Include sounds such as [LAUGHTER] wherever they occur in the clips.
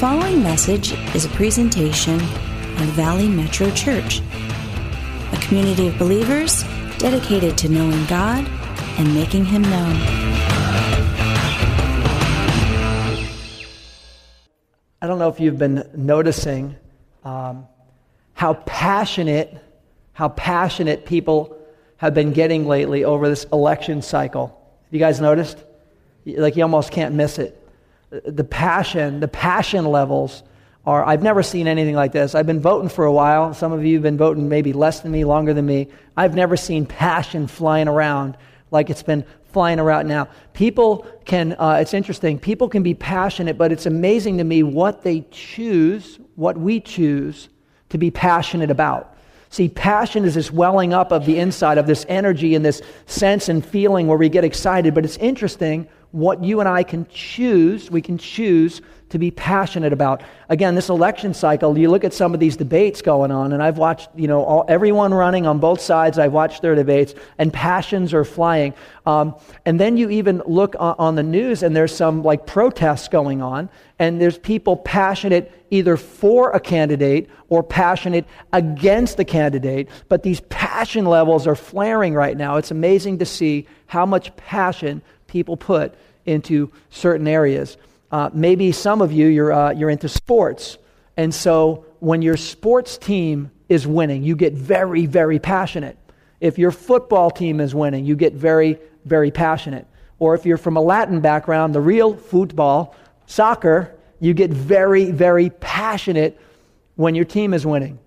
following message is a presentation of Valley Metro Church, a community of believers dedicated to knowing God and making Him known. I don't know if you've been noticing um, how passionate, how passionate people have been getting lately over this election cycle. Have you guys noticed? Like you almost can't miss it the passion, the passion levels are, I've never seen anything like this. I've been voting for a while. Some of you have been voting maybe less than me, longer than me. I've never seen passion flying around like it's been flying around now. People can, uh, it's interesting, people can be passionate, but it's amazing to me what they choose, what we choose to be passionate about. See, passion is this welling up of the inside, of this energy and this sense and feeling where we get excited. But it's interesting what you and I can choose, we can choose to be passionate about. Again, this election cycle, you look at some of these debates going on, and I've watched, you know, all, everyone running on both sides. I've watched their debates, and passions are flying. Um, and then you even look on, on the news, and there's some like protests going on, and there's people passionate either for a candidate or passionate against the candidate. But these passion levels are flaring right now. It's amazing to see how much passion people put into certain areas. Uh, maybe some of you, you're, uh, you're into sports. And so when your sports team is winning, you get very, very passionate. If your football team is winning, you get very, very passionate. Or if you're from a Latin background, the real football, soccer, you get very, very passionate when your team is winning.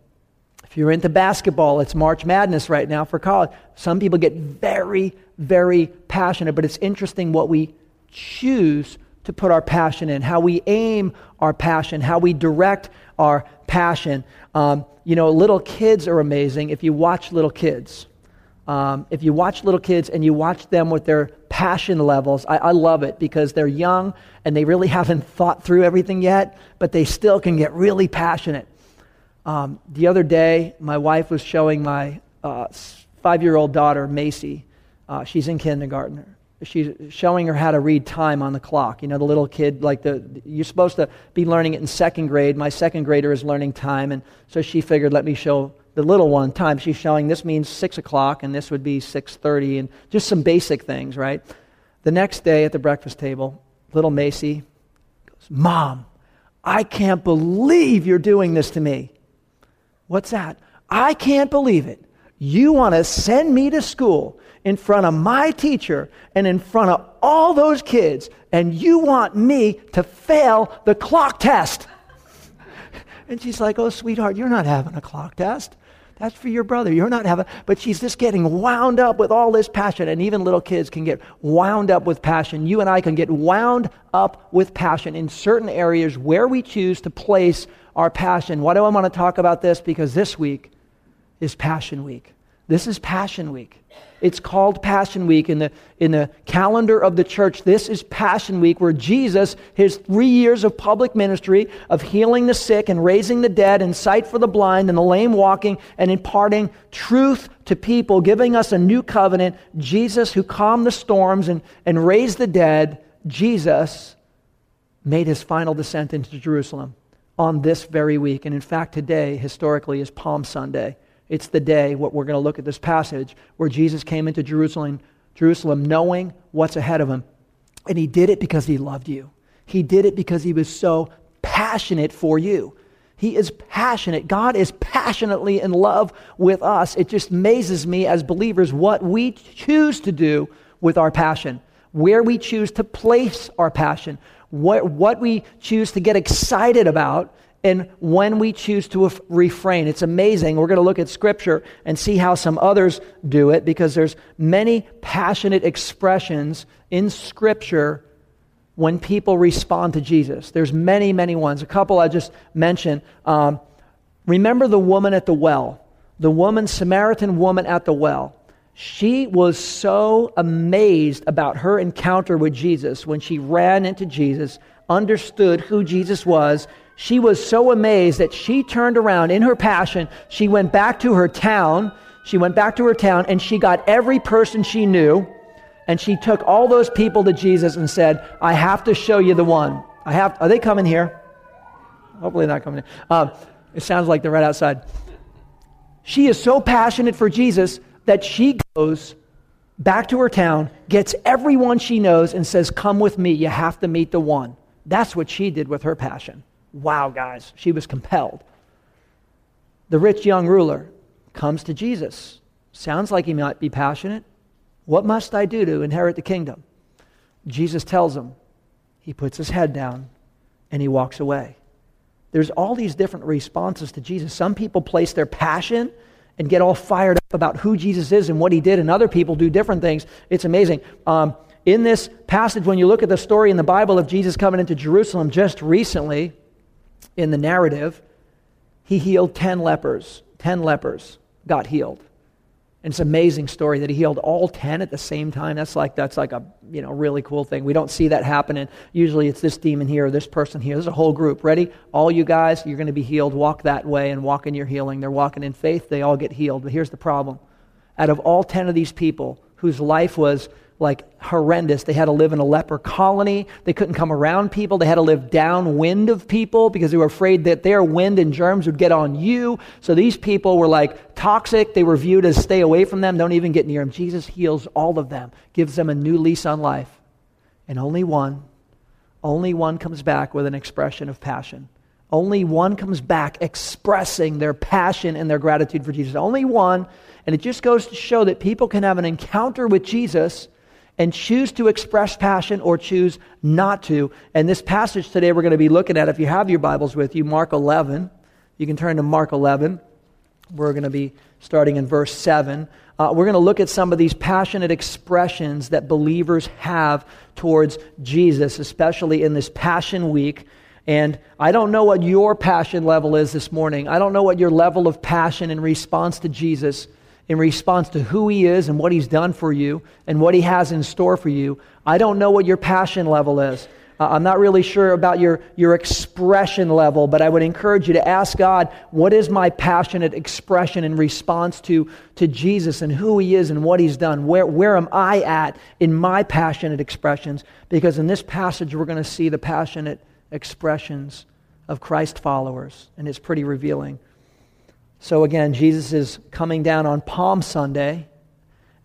If you're into basketball, it's March Madness right now for college. Some people get very, very passionate, but it's interesting what we choose to put our passion in, how we aim our passion, how we direct our passion. Um, you know, little kids are amazing if you watch little kids. Um, if you watch little kids and you watch them with their passion levels, I, I love it because they're young and they really haven't thought through everything yet, but they still can get really passionate. Um, the other day, my wife was showing my uh, five year old daughter, Macy, uh, she's in kindergarten. She's showing her how to read time on the clock. You know, the little kid, like the, you're supposed to be learning it in second grade. My second grader is learning time, and so she figured, let me show the little one time. She's showing this means six o'clock, and this would be six thirty, and just some basic things, right? The next day at the breakfast table, little Macy goes, "Mom, I can't believe you're doing this to me." What's that? I can't believe it. You want to send me to school in front of my teacher and in front of all those kids, and you want me to fail the clock test. [LAUGHS] And she's like, Oh, sweetheart, you're not having a clock test. That's for your brother. You're not having, but she's just getting wound up with all this passion. And even little kids can get wound up with passion. You and I can get wound up with passion in certain areas where we choose to place our passion. Why do I want to talk about this? Because this week is Passion Week. This is Passion Week. It's called Passion Week in the, in the calendar of the church. This is Passion Week where Jesus, his three years of public ministry, of healing the sick and raising the dead and sight for the blind and the lame walking and imparting truth to people, giving us a new covenant. Jesus, who calmed the storms and, and raised the dead, Jesus made his final descent into Jerusalem on this very week. And in fact, today, historically, is Palm Sunday. It's the day, what we're going to look at this passage, where Jesus came into Jerusalem, Jerusalem knowing what's ahead of him. And he did it because he loved you. He did it because he was so passionate for you. He is passionate. God is passionately in love with us. It just amazes me as believers what we choose to do with our passion, where we choose to place our passion, what, what we choose to get excited about, and when we choose to refrain. It's amazing. We're going to look at scripture and see how some others do it because there's many passionate expressions in scripture when people respond to Jesus. There's many, many ones. A couple I just mentioned. Um, remember the woman at the well, the woman, Samaritan woman at the well. She was so amazed about her encounter with Jesus when she ran into Jesus, understood who Jesus was, she was so amazed that she turned around in her passion. She went back to her town. She went back to her town and she got every person she knew and she took all those people to Jesus and said, I have to show you the one. I have, are they coming here? Hopefully, not coming in. Um, it sounds like they're right outside. She is so passionate for Jesus that she goes back to her town, gets everyone she knows, and says, Come with me. You have to meet the one. That's what she did with her passion. Wow, guys. She was compelled. The rich young ruler comes to Jesus. Sounds like he might be passionate. What must I do to inherit the kingdom? Jesus tells him. He puts his head down and he walks away. There's all these different responses to Jesus. Some people place their passion and get all fired up about who Jesus is and what he did, and other people do different things. It's amazing. Um, in this passage, when you look at the story in the Bible of Jesus coming into Jerusalem just recently, in the narrative, he healed 10 lepers. 10 lepers got healed. And it's an amazing story that he healed all 10 at the same time. That's like, that's like a you know, really cool thing. We don't see that happening. Usually it's this demon here, or this person here. There's a whole group. Ready? All you guys, you're going to be healed. Walk that way and walk in your healing. They're walking in faith. They all get healed. But here's the problem. Out of all 10 of these people whose life was like horrendous. They had to live in a leper colony. They couldn't come around people. They had to live downwind of people because they were afraid that their wind and germs would get on you. So these people were like toxic. They were viewed as stay away from them, don't even get near them. Jesus heals all of them, gives them a new lease on life. And only one, only one comes back with an expression of passion. Only one comes back expressing their passion and their gratitude for Jesus. Only one. And it just goes to show that people can have an encounter with Jesus and choose to express passion or choose not to. And this passage today we're going to be looking at, if you have your Bibles with you, Mark 11. You can turn to Mark 11. We're going to be starting in verse 7. Uh, we're going to look at some of these passionate expressions that believers have towards Jesus, especially in this Passion Week. And I don't know what your passion level is this morning. I don't know what your level of passion in response to Jesus in response to who He is and what He's done for you and what He has in store for you. I don't know what your passion level is. Uh, I'm not really sure about your, your expression level, but I would encourage you to ask God, what is my passionate expression in response to, to Jesus and who He is and what He's done? Where, where am I at in my passionate expressions? Because in this passage, we're going to see the passionate expressions of Christ followers, and it's pretty revealing. So again, Jesus is coming down on Palm Sunday,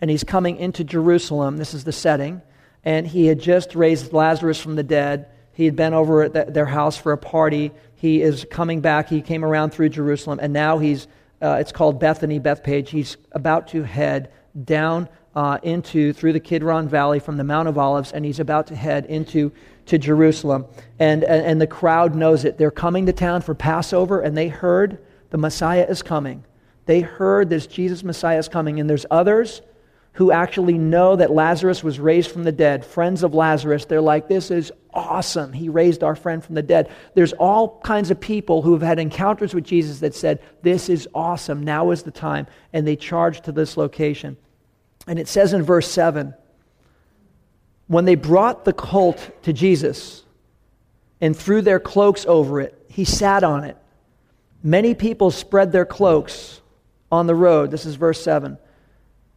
and he's coming into Jerusalem. This is the setting. And he had just raised Lazarus from the dead. He had been over at their house for a party. He is coming back. He came around through Jerusalem, and now he's, uh, it's called Bethany, Bethphage. He's about to head down uh, into, through the Kidron Valley from the Mount of Olives, and he's about to head into to Jerusalem. And, and, and the crowd knows it. They're coming to town for Passover, and they heard the Messiah is coming. They heard this Jesus Messiah is coming, and there's others who actually know that Lazarus was raised from the dead, friends of Lazarus. They're like, This is awesome. He raised our friend from the dead. There's all kinds of people who have had encounters with Jesus that said, This is awesome. Now is the time. And they charge to this location. And it says in verse 7 when they brought the colt to Jesus and threw their cloaks over it, he sat on it. Many people spread their cloaks on the road. This is verse 7.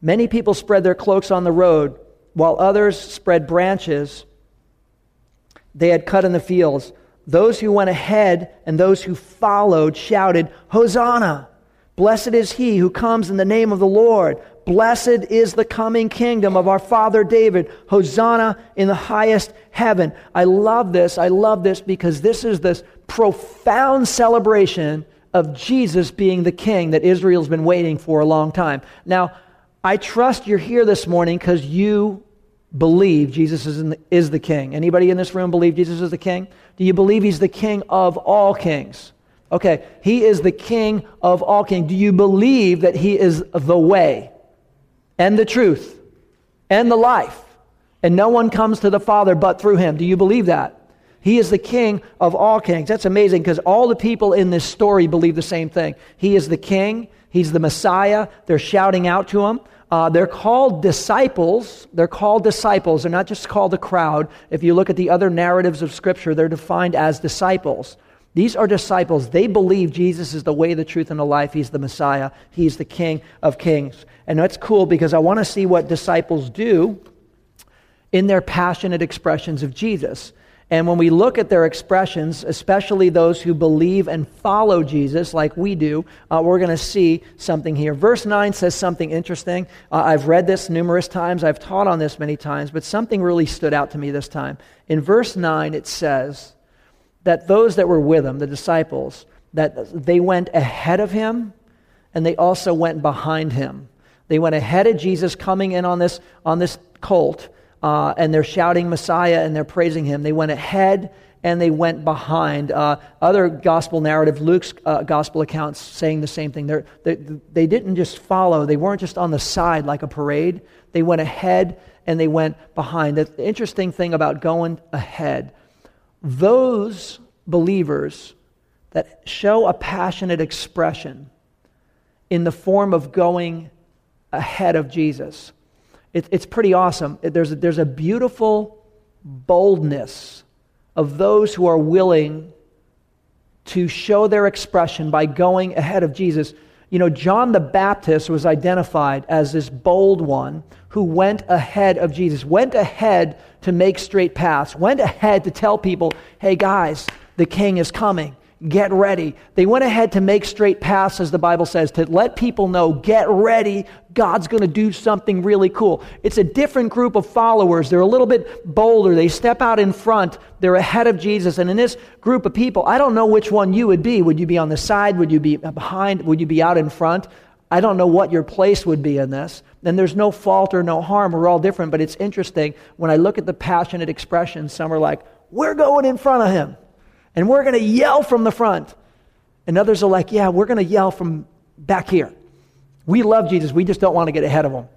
Many people spread their cloaks on the road, while others spread branches they had cut in the fields. Those who went ahead and those who followed shouted, Hosanna! Blessed is he who comes in the name of the Lord. Blessed is the coming kingdom of our father David. Hosanna in the highest heaven. I love this. I love this because this is this profound celebration of Jesus being the king that Israel's been waiting for a long time. Now, I trust you're here this morning because you believe Jesus is, the, is the king. Anybody in this room believe Jesus is the king? Do you believe he's the king of all kings? Okay, he is the king of all kings. Do you believe that he is the way and the truth and the life? And no one comes to the Father but through him. Do you believe that? He is the king of all kings. That's amazing because all the people in this story believe the same thing. He is the king, he's the Messiah. They're shouting out to him. Uh, they're called disciples. They're called disciples. They're not just called a crowd. If you look at the other narratives of Scripture, they're defined as disciples. These are disciples. They believe Jesus is the way, the truth, and the life. He's the Messiah. He's the King of kings. And that's cool because I want to see what disciples do in their passionate expressions of Jesus. And when we look at their expressions, especially those who believe and follow Jesus, like we do, uh, we're going to see something here. Verse 9 says something interesting. Uh, I've read this numerous times, I've taught on this many times, but something really stood out to me this time. In verse 9, it says that those that were with him, the disciples, that they went ahead of him and they also went behind him. They went ahead of Jesus coming in on this, on this colt uh, and they're shouting Messiah and they're praising him. They went ahead and they went behind. Uh, other gospel narrative, Luke's uh, gospel accounts, saying the same thing. They're, they, they didn't just follow, they weren't just on the side like a parade. They went ahead and they went behind. The interesting thing about going ahead, those believers that show a passionate expression in the form of going ahead of Jesus it, it's pretty awesome. There's a, there's a beautiful boldness of those who are willing to show their expression by going ahead of Jesus. You know, John the Baptist was identified as this bold one who went ahead of Jesus, went ahead to make straight paths, went ahead to tell people, hey guys, the king is coming get ready. They went ahead to make straight paths, as the Bible says, to let people know, get ready. God's going to do something really cool. It's a different group of followers. They're a little bit bolder. They step out in front. They're ahead of Jesus. And in this group of people, I don't know which one you would be. Would you be on the side? Would you be behind? Would you be out in front? I don't know what your place would be in this. Then there's no fault or no harm. We're all different. But it's interesting when I look at the passionate expressions, some are like, we're going in front of him and we're going to yell from the front. And others are like, yeah, we're going to yell from back here. We love Jesus, we just don't want to get ahead of him.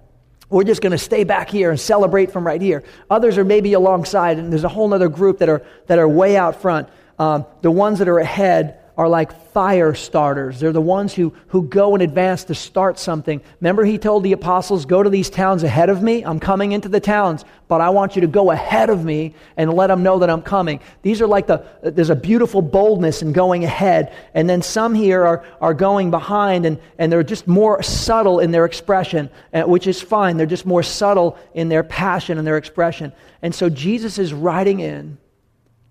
We're just going to stay back here and celebrate from right here. Others are maybe alongside, and there's a whole other group that are, that are way out front. Um, the ones that are ahead are like fire starters. They're the ones who, who go in advance to start something. Remember, he told the apostles, Go to these towns ahead of me. I'm coming into the towns, but I want you to go ahead of me and let them know that I'm coming. These are like the, there's a beautiful boldness in going ahead. And then some here are, are going behind, and, and they're just more subtle in their expression, uh, which is fine. They're just more subtle in their passion and their expression. And so Jesus is riding in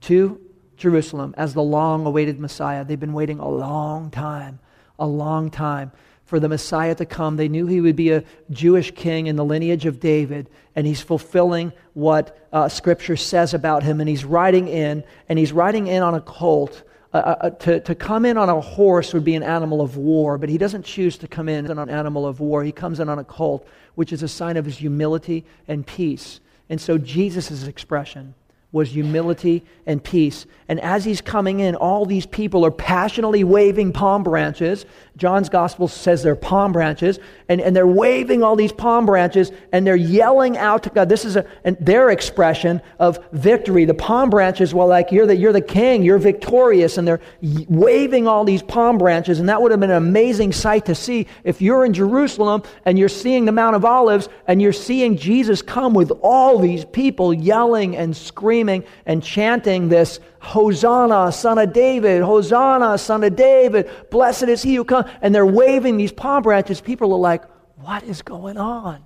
to Jerusalem as the long awaited Messiah. They've been waiting a long time, a long time for the Messiah to come. They knew he would be a Jewish king in the lineage of David, and he's fulfilling what uh, Scripture says about him. And he's riding in, and he's riding in on a colt. Uh, uh, uh to, to come in on a horse would be an animal of war, but he doesn't choose to come in on an animal of war. He comes in on a colt, which is a sign of his humility and peace. And so Jesus' expression was humility and peace. And as he's coming in, all these people are passionately waving palm branches. John's gospel says they're palm branches, and, and they're waving all these palm branches, and they're yelling out to God. This is a, an, their expression of victory. The palm branches, were like you're the, you're the king, you're victorious, and they're waving all these palm branches, and that would have been an amazing sight to see if you're in Jerusalem and you're seeing the Mount of Olives, and you're seeing Jesus come with all these people yelling and screaming and chanting this Hosanna, son of David, Hosanna, son of David, blessed is he who comes. And they're waving these palm branches. People are like, what is going on?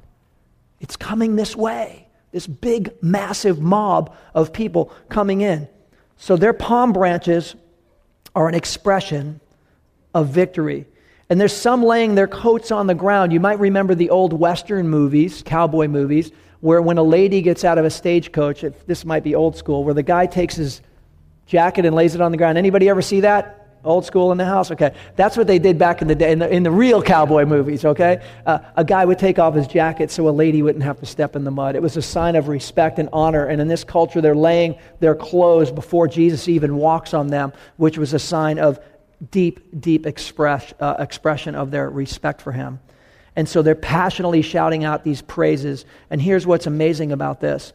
It's coming this way. This big, massive mob of people coming in. So their palm branches are an expression of victory. And there's some laying their coats on the ground. You might remember the old Western movies, cowboy movies, where when a lady gets out of a stagecoach, this might be old school, where the guy takes his jacket and lays it on the ground. Anybody ever see that? Old school in the house? Okay. That's what they did back in the day, in the, in the real cowboy movies, okay? Uh, a guy would take off his jacket so a lady wouldn't have to step in the mud. It was a sign of respect and honor. And in this culture, they're laying their clothes before Jesus even walks on them, which was a sign of deep, deep express, uh, expression of their respect for him. And so they're passionately shouting out these praises. And here's what's amazing about this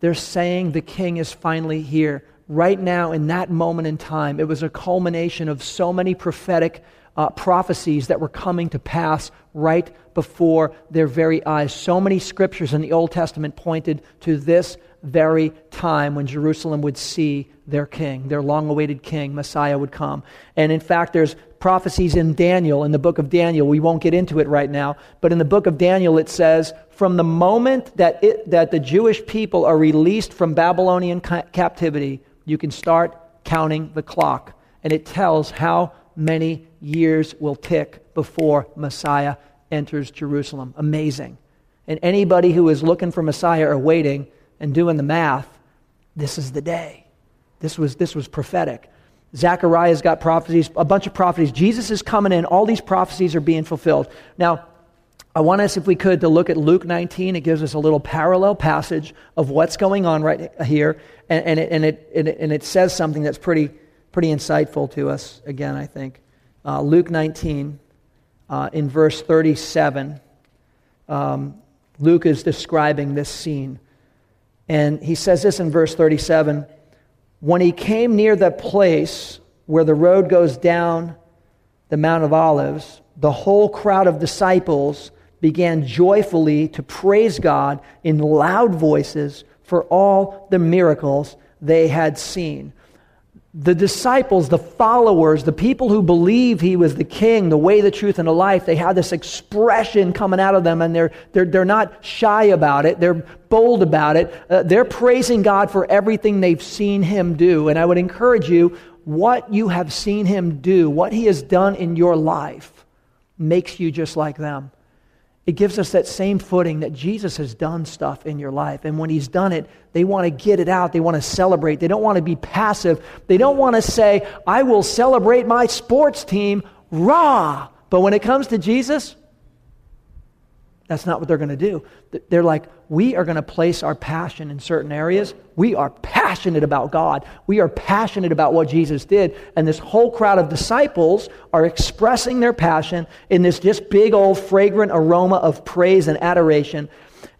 they're saying the king is finally here right now in that moment in time. It was a culmination of so many prophetic uh, prophecies that were coming to pass right before their very eyes. So many scriptures in the Old Testament pointed to this very time when Jerusalem would see their king, their long awaited king, Messiah would come. And in fact, there's prophecies in Daniel, in the book of Daniel. We won't get into it right now, but in the book of Daniel it says, from the moment that, it, that the Jewish people are released from Babylonian ca- captivity, You can start counting the clock, and it tells how many years will tick before Messiah enters Jerusalem. Amazing. And anybody who is looking for Messiah or waiting and doing the math, this is the day. This was, this was prophetic. Zechariah's got prophecies, a bunch of prophecies. Jesus is coming in. All these prophecies are being fulfilled. Now, I want us, if we could, to look at Luke 19. It gives us a little parallel passage of what's going on right here. And, and, it, and, it, and, it, and it says something that's pretty, pretty insightful to us, again, I think. Uh, Luke 19, uh, in verse 37, um, Luke is describing this scene. And he says this in verse 37 When he came near the place where the road goes down the Mount of Olives, the whole crowd of disciples began joyfully to praise God in loud voices for all the miracles they had seen the disciples, the followers, the people who believe he was the king, the way, the truth, and the life, they have this expression coming out of them and they're, they're, they're not shy about it. They're bold about it. Uh, they're praising God for everything they've seen him do. And I would encourage you, what you have seen him do, what he has done in your life, makes you just like them it gives us that same footing that Jesus has done stuff in your life. And when he's done it, they want to get it out. They want to celebrate. They don't want to be passive. They don't want to say, I will celebrate my sports team, rah. But when it comes to Jesus, that's not what they're going to do. They're like, we are going to place our passion in certain areas. We are passionate about God. We are passionate about what Jesus did. And this whole crowd of disciples are expressing their passion in this just big old fragrant aroma of praise and adoration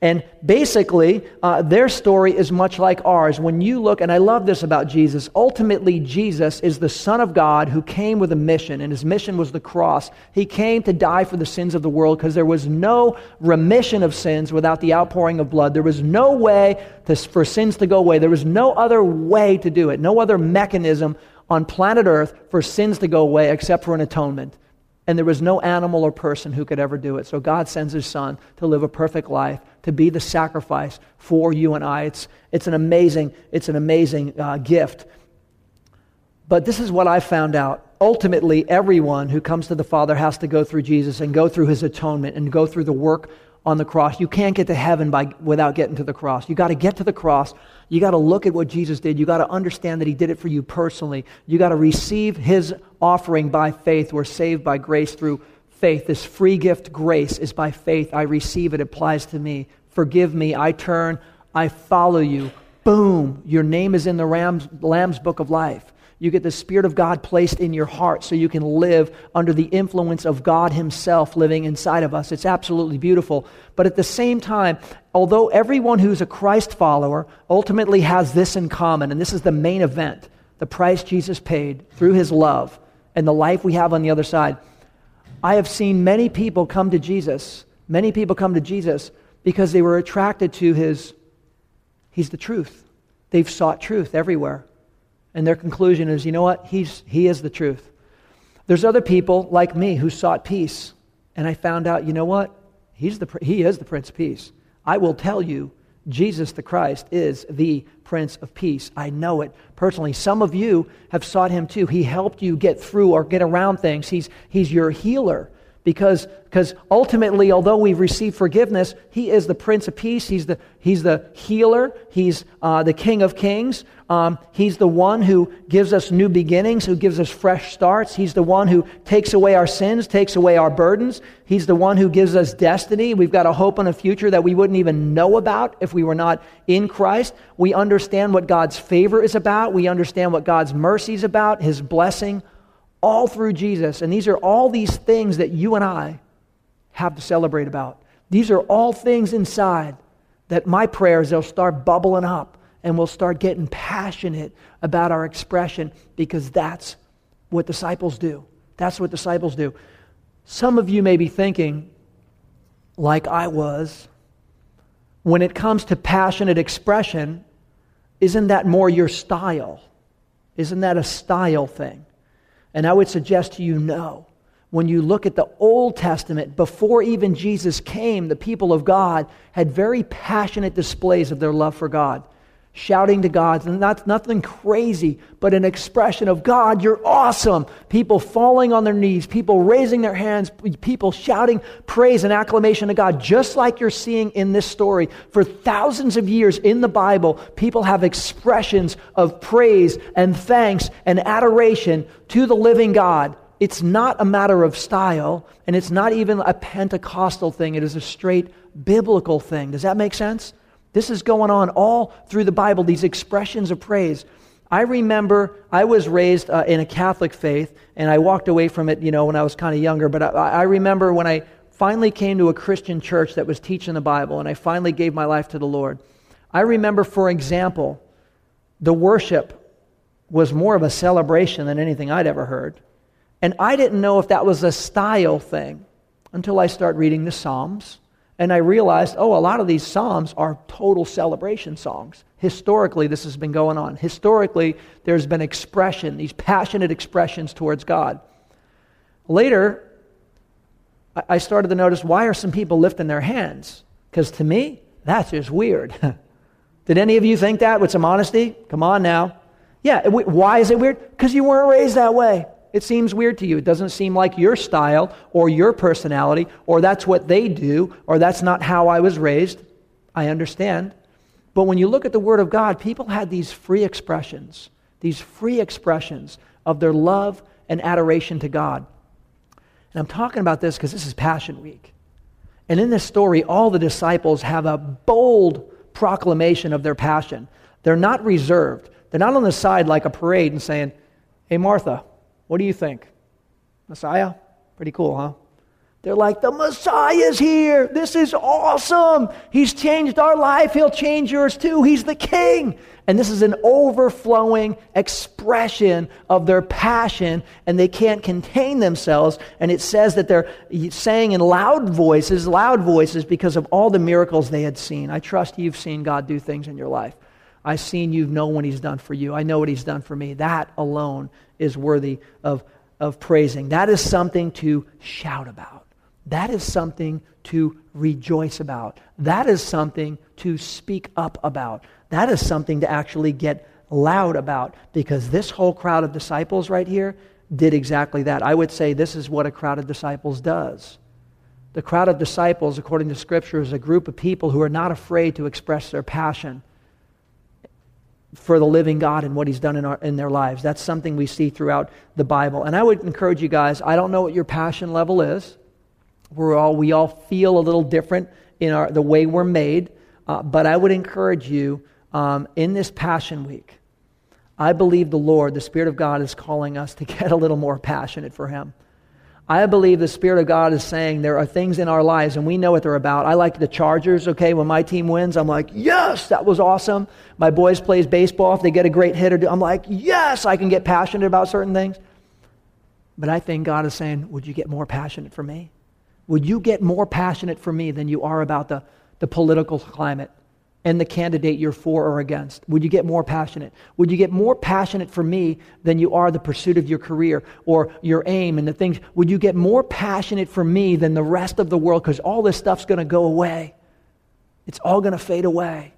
and basically, uh, their story is much like ours. When you look, and I love this about Jesus, ultimately, Jesus is the Son of God who came with a mission, and his mission was the cross. He came to die for the sins of the world because there was no remission of sins without the outpouring of blood. There was no way to, for sins to go away. There was no other way to do it, no other mechanism on planet Earth for sins to go away except for an atonement and there was no animal or person who could ever do it. So God sends his son to live a perfect life, to be the sacrifice for you and I. It's, it's an amazing, it's an amazing uh, gift. But this is what I found out. Ultimately, everyone who comes to the Father has to go through Jesus and go through his atonement and go through the work on the cross. You can't get to heaven by, without getting to the cross. You've got to get to the cross. You got to look at what Jesus did. You got to understand that he did it for you personally. You got to receive his offering by faith. We're saved by grace through faith. This free gift grace is by faith. I receive it, it applies to me. Forgive me. I turn. I follow you. Boom. Your name is in the Lamb's, Lamb's book of life. You get the Spirit of God placed in your heart so you can live under the influence of God Himself living inside of us. It's absolutely beautiful. But at the same time, although everyone who's a Christ follower ultimately has this in common, and this is the main event the price Jesus paid through His love and the life we have on the other side. I have seen many people come to Jesus, many people come to Jesus because they were attracted to His, He's the truth. They've sought truth everywhere. And their conclusion is, you know what? He's, he is the truth. There's other people like me who sought peace. And I found out, you know what? He's the, he is the Prince of Peace. I will tell you, Jesus the Christ is the Prince of Peace. I know it personally. Some of you have sought him too. He helped you get through or get around things. He's, he's your healer because because ultimately although we've received forgiveness he is the prince of peace. He's the he's the healer. He's uh, the king of kings. Um, he's the one who gives us new beginnings who gives us fresh starts. He's the one who takes away our sins takes away our burdens. He's the one who gives us destiny. We've got a hope and a future that we wouldn't even know about if we were not in christ. We understand what god's favor is about. We understand what god's mercy is about his blessing all through Jesus. And these are all these things that you and I have to celebrate about. These are all things inside that my prayers, they'll start bubbling up and we'll start getting passionate about our expression because that's what disciples do. That's what disciples do. Some of you may be thinking, like I was, when it comes to passionate expression, isn't that more your style? Isn't that a style thing? And I would suggest to you, no. When you look at the Old Testament, before even Jesus came, the people of God had very passionate displays of their love for God, shouting to God. And that's nothing crazy, but an expression of God, you're awesome. People falling on their knees, people raising their hands, people shouting praise and acclamation to God, just like you're seeing in this story. For thousands of years in the Bible, people have expressions of praise and thanks and adoration to the living God. It's not a matter of style, and it's not even a Pentecostal thing. It is a straight biblical thing. Does that make sense? This is going on all through the Bible, these expressions of praise. I remember I was raised uh, in a Catholic faith, and I walked away from it, you know, when I was kind of younger. But I, I remember when I finally came to a Christian church that was teaching the Bible, and I finally gave my life to the Lord. I remember, for example, the worship was more of a celebration than anything I'd ever heard. And I didn't know if that was a style thing until I started reading the Psalms and I realized, oh, a lot of these Psalms are total celebration songs. Historically, this has been going on. Historically, there's been expression, these passionate expressions towards God. Later, I started to notice why are some people lifting their hands? Because to me, that's just weird. [LAUGHS] Did any of you think that with some honesty? Come on now. Yeah, why is it weird? Because you weren't raised that way. It seems weird to you. It doesn't seem like your style or your personality or that's what they do or that's not how I was raised. I understand. But when you look at the Word of God, people had these free expressions, these free expressions of their love and adoration to God. And I'm talking about this because this is Passion Week. And in this story, all the disciples have a bold proclamation of their passion. They're not reserved. They're not on the side like a parade and saying, Hey, Martha, what do you think? Messiah? Pretty cool, huh? They're like, the Messiah's here. This is awesome. He's changed our life. He'll change yours too. He's the king. And this is an overflowing expression of their passion, and they can't contain themselves. And it says that they're saying in loud voices, loud voices, because of all the miracles they had seen. I trust you've seen God do things in your life. I've seen you know what He's done for you. I know what He's done for me. That alone is worthy of, of praising. That is something to shout about. That is something to rejoice about. That is something to speak up about. That is something to actually get loud about because this whole crowd of disciples right here did exactly that. I would say this is what a crowd of disciples does. The crowd of disciples, according to Scripture, is a group of people who are not afraid to express their passion for the living God and what He's done in, our, in their lives. That's something we see throughout the Bible. And I would encourage you guys, I don't know what your passion level is. We're all, we all feel a little different in our, the way we're made. Uh, but I would encourage you um, in this Passion Week, I believe the Lord, the Spirit of God, is calling us to [LAUGHS] get a little more passionate for Him. I believe the Spirit of God is saying there are things in our lives and we know what they're about. I like the Chargers, okay? When my team wins, I'm like, yes, that was awesome. My boys plays baseball. If they get a great hit, or I'm like, yes, I can get passionate about certain things. But I think God is saying, would you get more passionate for me? Would you get more passionate for me than you are about the, the political climate? And the candidate you're for or against? Would you get more passionate? Would you get more passionate for me than you are the pursuit of your career or your aim and the things? Would you get more passionate for me than the rest of the world? Because all this stuff's going to go away. It's all going to fade away.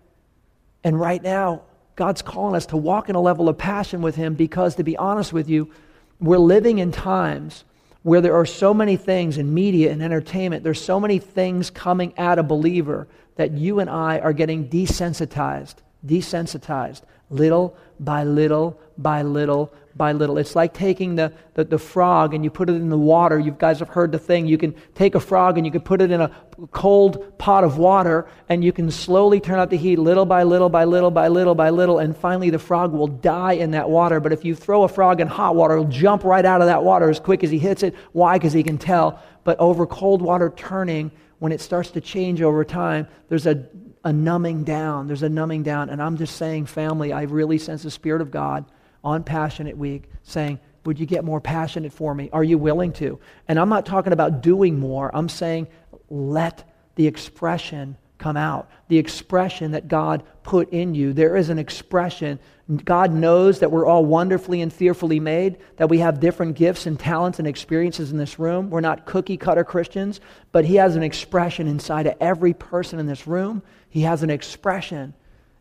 And right now, God's calling us to walk in a level of passion with Him because, to be honest with you, we're living in times where there are so many things in media and entertainment, there's so many things coming at a believer that you and I are getting desensitized, desensitized, little by little by little by little. It's like taking the, the, the, frog and you put it in the water. You guys have heard the thing. You can take a frog and you can put it in a cold pot of water and you can slowly turn up the heat little by little by little by little by little and finally the frog will die in that water. But if you throw a frog in hot water, it'll jump right out of that water as quick as he hits it. Why? Because he can tell. But over cold water turning, when it starts to change over time, there's a, a numbing down. There's a numbing down. And I'm just saying, family, I really sense the Spirit of God on Passionate Week saying, Would you get more passionate for me? Are you willing to? And I'm not talking about doing more. I'm saying, let the expression come out. The expression that God put in you. There is an expression. God knows that we're all wonderfully and fearfully made, that we have different gifts and talents and experiences in this room. We're not cookie cutter Christians, but He has an expression inside of every person in this room. He has an expression.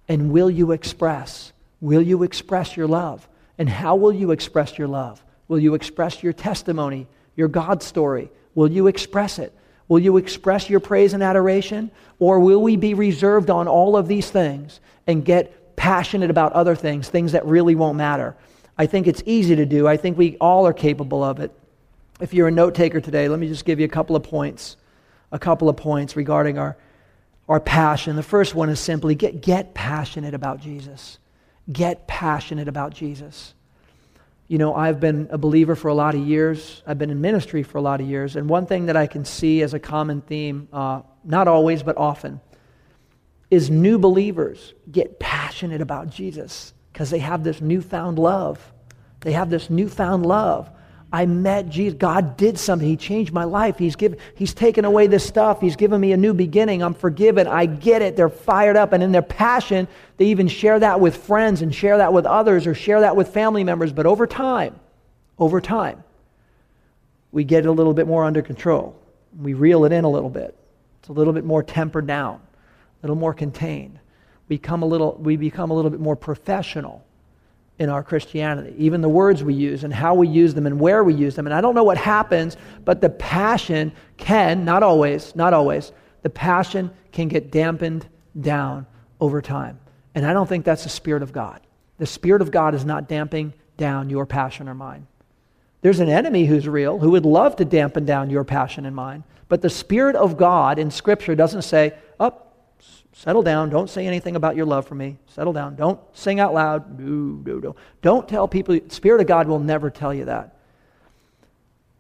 And will you express? Will you express your love? And how will you express your love? Will you express your testimony, your God story? Will you express it? Will you express your praise and adoration? Or will we be reserved on all of these things and get passionate about other things, things that really won't matter? I think it's easy to do. I think we all are capable of it. If you're a note taker today, let me just give you a couple of points. A couple of points regarding our, our passion. The first one is simply get, get passionate about Jesus. Get passionate about Jesus. You know, I've been a believer for a lot of years. I've been in ministry for a lot of years. And one thing that I can see as a common theme, uh, not always, but often, is new believers get passionate about Jesus because they have this newfound love. They have this newfound love. I met Jesus. God did something. He changed my life. He's, given, he's taken away this stuff. He's given me a new beginning. I'm forgiven. I get it. They're fired up. And in their passion, they even share that with friends and share that with others or share that with family members. But over time, over time, we get a little bit more under control. We reel it in a little bit. It's a little bit more tempered down, a little more contained. We become a little, we become a little bit more professional in our Christianity, even the words we use and how we use them and where we use them. And I don't know what happens, but the passion can, not always, not always, the passion can get dampened down over time. And I don't think that's the Spirit of God. The Spirit of God is not damping down your passion or mine. There's an enemy who's real who would love to dampen down your passion and mine. But the Spirit of God in Scripture doesn't say, oh, Settle down. Don't say anything about your love for me. Settle down. Don't sing out loud. No, no, no. Don't tell people. Spirit of God will never tell you that.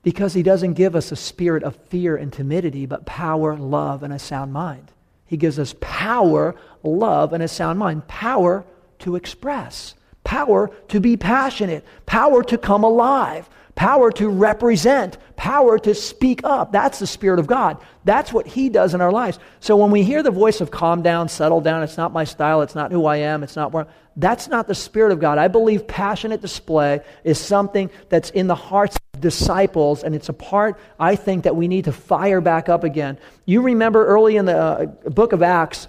Because he doesn't give us a spirit of fear and timidity, but power, love, and a sound mind. He gives us power, love, and a sound mind. Power to express, power to be passionate, power to come alive, power to represent, power to speak up. That's the Spirit of God. That's what He does in our lives. So when we hear the voice of calm down, settle down, it's not my style, it's not who I am, it's not where, that's not the Spirit of God. I believe passionate display is something that's in the hearts of disciples, and it's a part, I think, that we need to fire back up again. You remember early in the uh, book of Acts,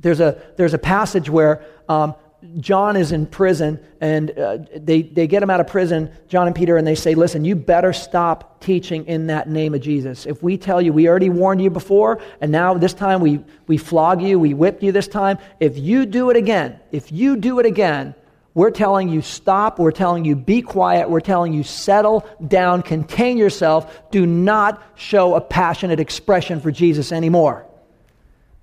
there's a, there's a passage where um, John is in prison, and uh, they, they get him out of prison, John and Peter, and they say, Listen, you better stop teaching in that name of Jesus. If we tell you, we already warned you before, and now this time we, we flog you, we whipped you this time. If you do it again, if you do it again, we're telling you stop. We're telling you be quiet. We're telling you settle down, contain yourself. Do not show a passionate expression for Jesus anymore.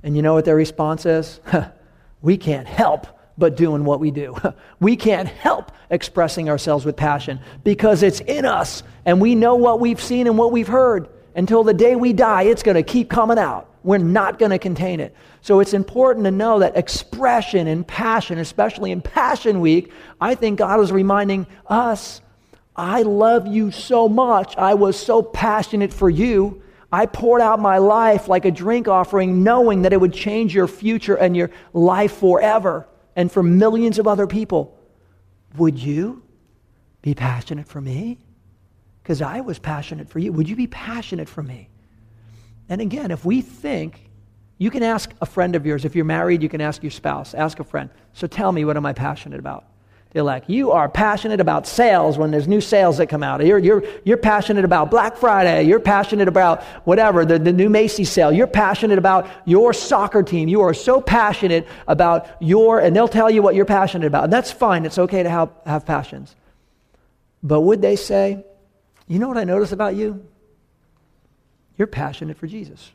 And you know what their response is? [LAUGHS] we can't help but doing what we do. [LAUGHS] We can't help expressing ourselves with passion because it's in us and we know what we've seen and what we've heard. Until the day we die, it's going to keep coming out. We're not going to contain it. So it's important to know that expression and passion, especially in Passion Week, I think God is reminding us I love you so much. I was so passionate for you. I poured out my life like a drink offering, knowing that it would change your future and your life forever and for millions of other people. Would you be passionate for me? Because I was passionate for you. Would you be passionate for me? And again, if we think, you can ask a friend of yours. If you're married, you can ask your spouse. Ask a friend. So tell me, what am I passionate about? They're like, you are passionate about sales when there's new sales that come out. You're, you're, you're passionate about Black Friday. You're passionate about whatever, the, the new Macy's sale. You're passionate about your soccer team. You are so passionate about your, and they'll tell you what you're passionate about. And that's fine. It's okay to have, have passions. But would they say, you know what I notice about you? You're passionate for Jesus.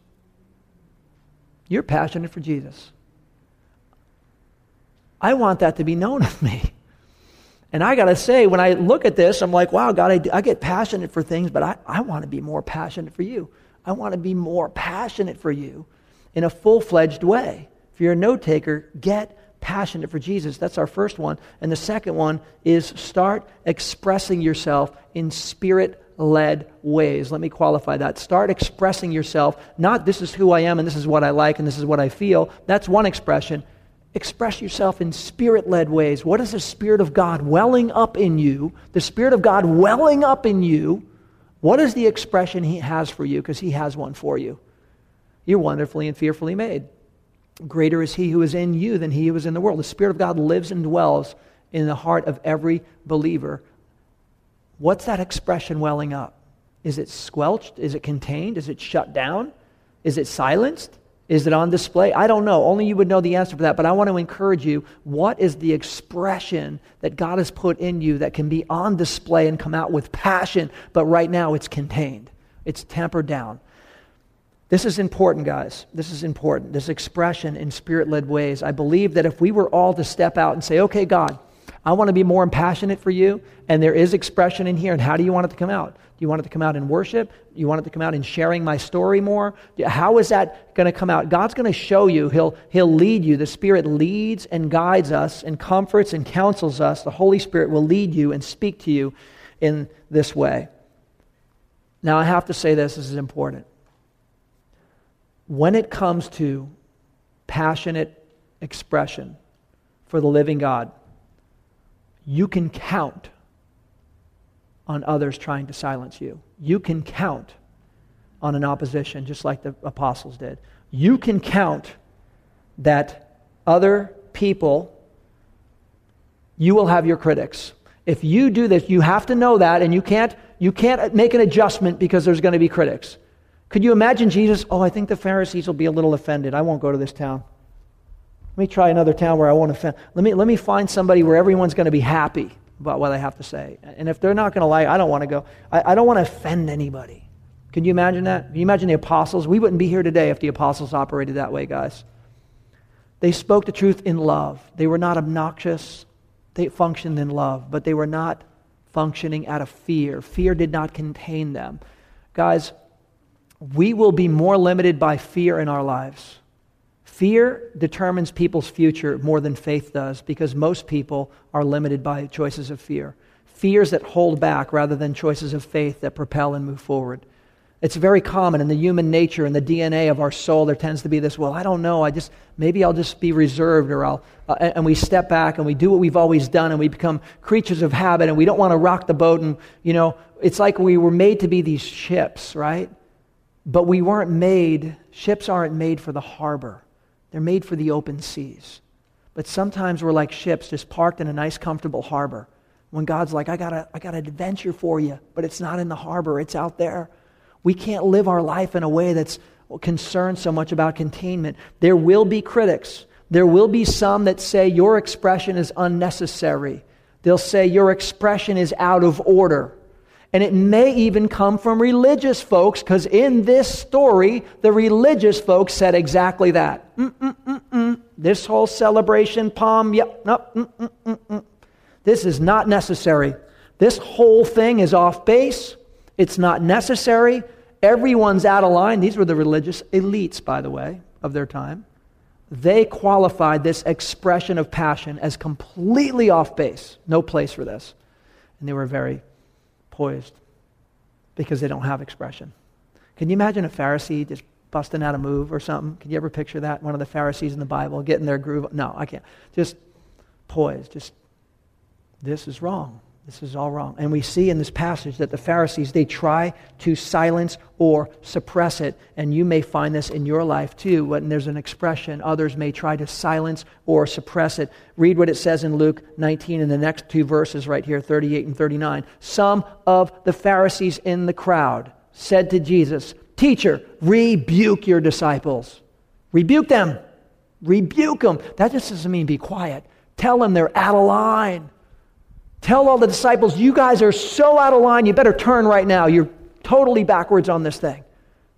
You're passionate for Jesus. I want that to be known of me. [LAUGHS] And I got to say, when I look at this, I'm like, wow, God, I, I get passionate for things, but I, I want to be more passionate for you. I want to be more passionate for you in a full fledged way. If you're a note taker, get passionate for Jesus. That's our first one. And the second one is start expressing yourself in spirit led ways. Let me qualify that. Start expressing yourself, not this is who I am and this is what I like and this is what I feel. That's one expression express yourself in spirit led ways. What is the Spirit of God welling up in you? The Spirit of God welling up in you. What is the expression He has for you? Because He has one for you. You're wonderfully and fearfully made. Greater is he who is in you than he who is in the world. The Spirit of God lives and dwells in the heart of every believer. What's that expression welling up? Is it squelched? Is it contained? Is it shut down? Is it silenced? Is it on display? I don't know. Only you would know the answer for that. But I want to encourage you what is the expression that God has put in you that can be on display and come out with passion, but right now it's contained, it's tempered down? This is important, guys. This is important. This expression in spirit led ways. I believe that if we were all to step out and say, okay, God, I want to be more impassionate for you, and there is expression in here, and how do you want it to come out? Do you want it to come out in worship? Do you want it to come out in sharing my story more? How is that going to come out? God's going to show you. He'll, he'll lead you. The Spirit leads and guides us and comforts and counsels us. The Holy Spirit will lead you and speak to you in this way. Now, I have to say this, this is important when it comes to passionate expression for the living God, you can count on others trying to silence you. You can count on an opposition, just like the apostles did. You can count that other people, you will have your critics. If you do this, you have to know that, and you can't, you can't make an adjustment because there's going to be critics. Could you imagine Jesus? Oh, I think the Pharisees will be a little offended. I won't go to this town. Let me try another town where I won't offend. Let me, let me find somebody where everyone's going to be happy about what I have to say. And if they're not going to like, I don't want to go. I, I don't want to offend anybody. Can you imagine that? Can you imagine the apostles? We wouldn't be here today if the apostles operated that way, guys. They spoke the truth in love. They were not obnoxious. They functioned in love, but they were not functioning out of fear. Fear did not contain them. Guys, we will be more limited by fear in our lives. Fear determines people's future more than faith does because most people are limited by choices of fear. Fears that hold back rather than choices of faith that propel and move forward. It's very common in the human nature and the DNA of our soul. There tends to be this, well, I don't know. I just, maybe I'll just be reserved or I'll, uh, and we step back and we do what we've always done and we become creatures of habit and we don't want to rock the boat. And, you know, it's like we were made to be these ships, right? But we weren't made, ships aren't made for the harbor, they're made for the open seas. But sometimes we're like ships just parked in a nice, comfortable harbor. When God's like, I got, a, I got an adventure for you, but it's not in the harbor, it's out there. We can't live our life in a way that's concerned so much about containment. There will be critics. There will be some that say your expression is unnecessary. They'll say your expression is out of order. And it may even come from religious folks, because in this story, the religious folks said exactly that. Mm-mm-mm-mm. This whole celebration, palm, yep, nope, mm-mm-mm-mm. This is not necessary. This whole thing is off base. It's not necessary. Everyone's out of line. These were the religious elites, by the way, of their time. They qualified this expression of passion as completely off base. No place for this. And they were very poised because they don't have expression. Can you imagine a Pharisee just busting out a move or something? Can you ever picture that? One of the Pharisees in the Bible getting their groove? No, I can't. Just poised. Just, this is wrong. This is all wrong. And we see in this passage that the Pharisees, they try to silence or suppress it. And you may find this in your life too, when there's an expression, others may try to silence or suppress it. Read what it says in Luke 19 in the next two verses right here, 38 and 39. Some of the Pharisees in the crowd said to Jesus, Teacher, rebuke your disciples. Rebuke them. Rebuke them. That just doesn't mean be quiet. Tell them they're out of line. Tell all the disciples, you guys are so out of line, you better turn right now. You're totally backwards on this thing.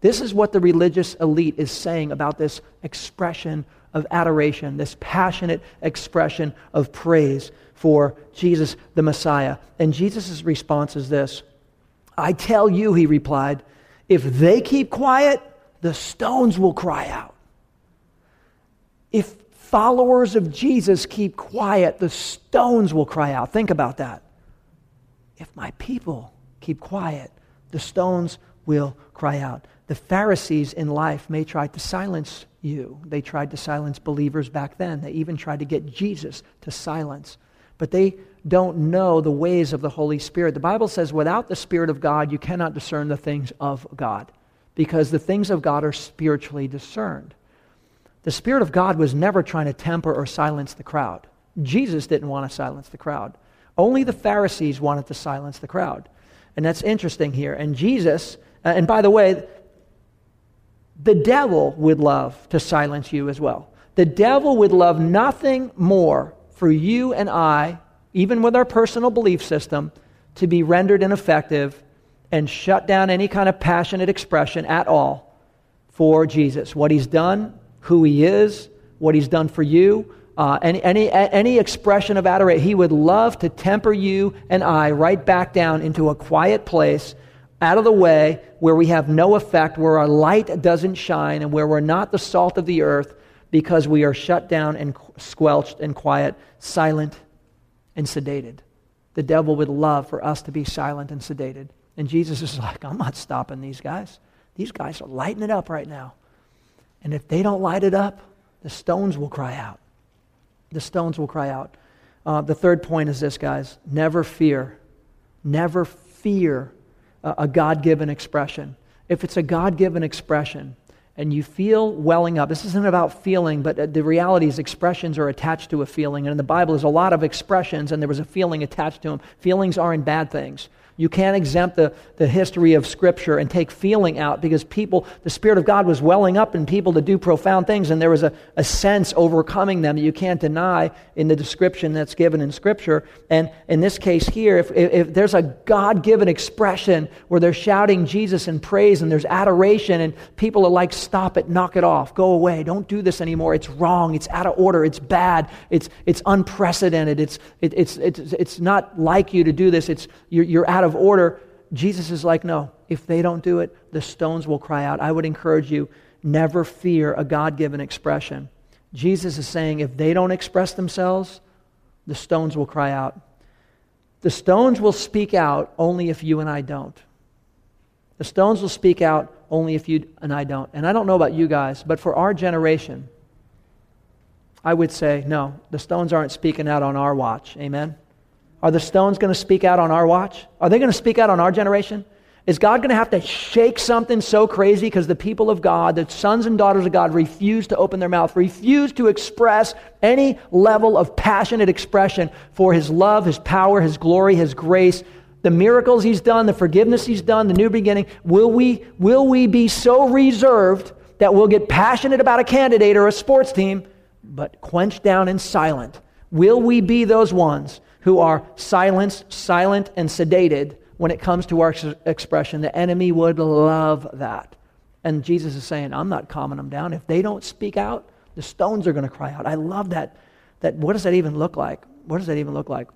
This is what the religious elite is saying about this expression of adoration, this passionate expression of praise for Jesus the Messiah. And Jesus' response is this I tell you, he replied, if they keep quiet, the stones will cry out. If followers of Jesus keep quiet, the stones will cry out. Think about that. If my people keep quiet, the stones will cry out. The Pharisees in life may try to silence you. They tried to silence believers back then. They even tried to get Jesus to silence. But they don't know the ways of the Holy Spirit. The Bible says, without the Spirit of God, you cannot discern the things of God, because the things of God are spiritually discerned. The Spirit of God was never trying to temper or silence the crowd. Jesus didn't want to silence the crowd. Only the Pharisees wanted to silence the crowd. And that's interesting here. And Jesus, uh, and by the way, the devil would love to silence you as well. The devil would love nothing more for you and I, even with our personal belief system, to be rendered ineffective and shut down any kind of passionate expression at all for Jesus. What he's done, who he is, what he's done for you, uh, any, any, any expression of adoration. He would love to temper you and I right back down into a quiet place, out of the way, where we have no effect, where our light doesn't shine, and where we're not the salt of the earth because we are shut down and squelched and quiet, silent and sedated. The devil would love for us to be silent and sedated. And Jesus is like, I'm not stopping these guys. These guys are lighting it up right now. And if they don't light it up, the stones will cry out. The stones will cry out. Uh, the third point is this, guys never fear. Never fear a, a God given expression. If it's a God given expression, and you feel welling up. This isn't about feeling, but uh, the reality is expressions are attached to a feeling. And in the Bible, there's a lot of expressions, and there was a feeling attached to them. Feelings aren't bad things. You can't exempt the, the history of Scripture and take feeling out because people, the Spirit of God was welling up in people to do profound things, and there was a, a sense overcoming them that you can't deny in the description that's given in Scripture. And in this case here, if, if, if there's a God given expression where they're shouting Jesus in praise and there's adoration, and people are like, stop it, knock it off, go away, don't do this anymore, it's wrong, it's out of order, it's bad, it's, it's unprecedented, it's, it, it's, it's, it's not like you to do this, it's, you're, you're out of of order, Jesus is like, no, if they don't do it, the stones will cry out. I would encourage you, never fear a God given expression. Jesus is saying, if they don't express themselves, the stones will cry out. The stones will speak out only if you and I don't. The stones will speak out only if you and I don't. And I don't know about you guys, but for our generation, I would say, no, the stones aren't speaking out on our watch. Amen? Are the stones going to speak out on our watch? Are they going to speak out on our generation? Is God going to have to shake something so crazy because the people of God, the sons and daughters of God, refuse to open their mouth, refuse to express any level of passionate expression for His love, His power, His glory, His grace, the miracles He's done, the forgiveness He's done, the new beginning? Will we, will we be so reserved that we'll get passionate about a candidate or a sports team, but quenched down and silent? Will we be those ones who are silenced, silent, and sedated when it comes to our expression. The enemy would love that. And Jesus is saying, I'm not calming them down. If they don't speak out, the stones are going to cry out. I love that. That what does that even look like? What does that even look like?